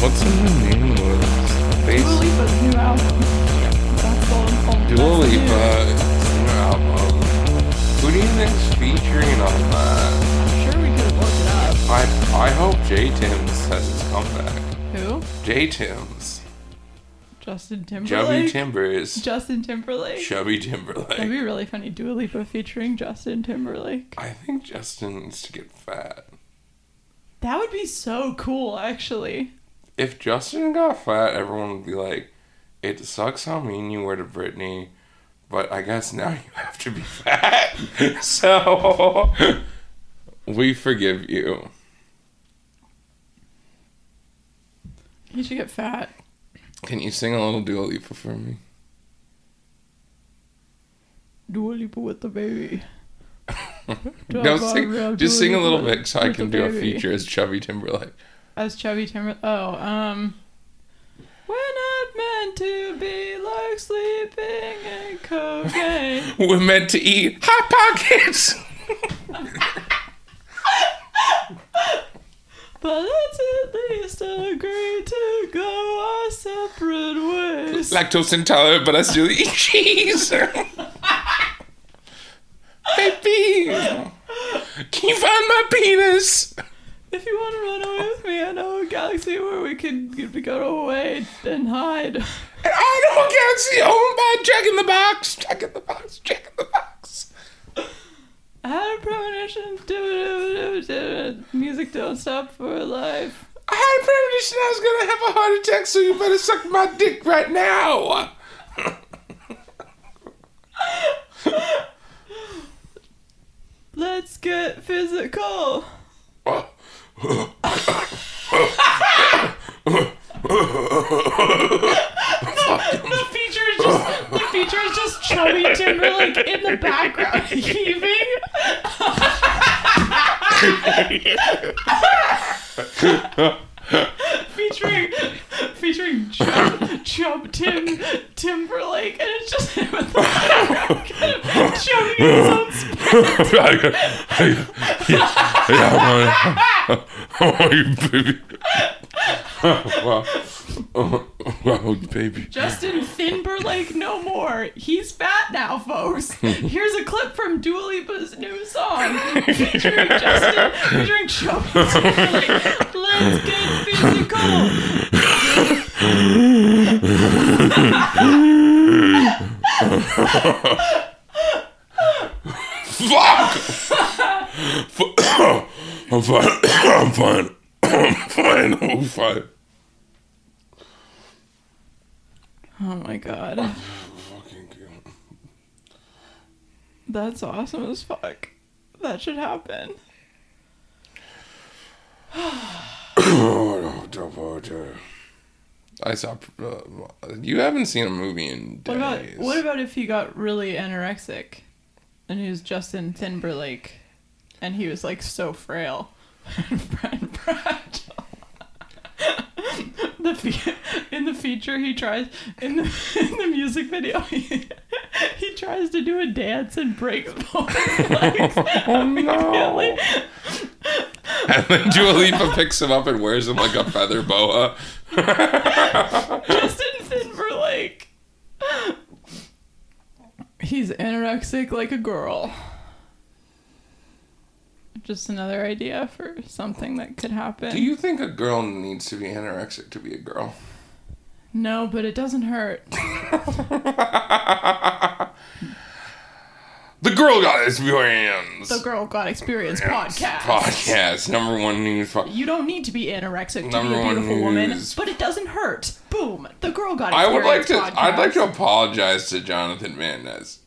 What's the new name was? Dua Lipa's new album. That's all. all Dua the Lipa new album. Who do you think's featuring on that? I'm sure we could have looked it up. I I hope J Tim's has his comeback. Who? J Tim's. Justin Chubby Timberlake. Timbers. Justin Timberlake. Chubby Timberlake. That'd be really funny. Dua Lipa featuring Justin Timberlake. I think Justin needs to get fat. That would be so cool, actually. If Justin got fat, everyone would be like, it sucks how mean you were to Britney, but I guess now you have to be fat. so, we forgive you. You should get fat. Can you sing a little Dua Lipa for me? Dua Lipa with the baby. No, sing, just sing a little bit so I can do a feature as Chubby Timberlake. As Chubby Timberlake. Oh, um. We're not meant to be like sleeping and cocaine. We're meant to eat hot pockets. but let's at least agree to go our separate ways. Lactose intolerant, but I still eat cheese. Baby, can you find my penis? if you want to run away with me, I know a galaxy where we can go away and hide. And I know Galaxy owned by Jack in the Box. Jack in the Box. Jack in the Box. I had a premonition. Do, do, do, music don't stop for life. I had a premonition I was gonna have a heart attack, so you better suck my dick right now. Let's get physical. the feature is just the feature is just Chubby Timberlake in the background heaving. featuring featuring Chub, Chub Tim Timberlake, and it's just him in the background, kind of chugging his own spit. yeah, oh, you baby. Wow. Oh, wow, baby. Justin Timberlake no more. He's fat now, folks. Here's a clip from Dua Lipa's new song featuring Justin, featuring Timberlake. Let's get physical. Fuck! I'm fine. I'm fine. I'm fine. Oh my god. That's awesome as fuck. That should happen. No, don't bother. I saw. Uh, you haven't seen a movie in What about days. what about if he got really anorexic and he was Justin Timberlake and he was like so frail fragile? the fe- in the feature he tries in the in the music video he, he tries to do a dance and breaks both his legs Oh no! and then Dua Lipa picks him up and wears him like a feather boa. Justin Timberlake. He's anorexic like a girl. Just another idea for something that could happen. Do you think a girl needs to be anorexic to be a girl? no, but it doesn't hurt. The Girl God Experience. The Girl God Experience podcast. Podcast number one news. Po- You don't need to be anorexic to be a beautiful woman, but it doesn't hurt. Boom. The Girl God I would like to. podcast. I'd like to apologize to Jonathan Van Ness.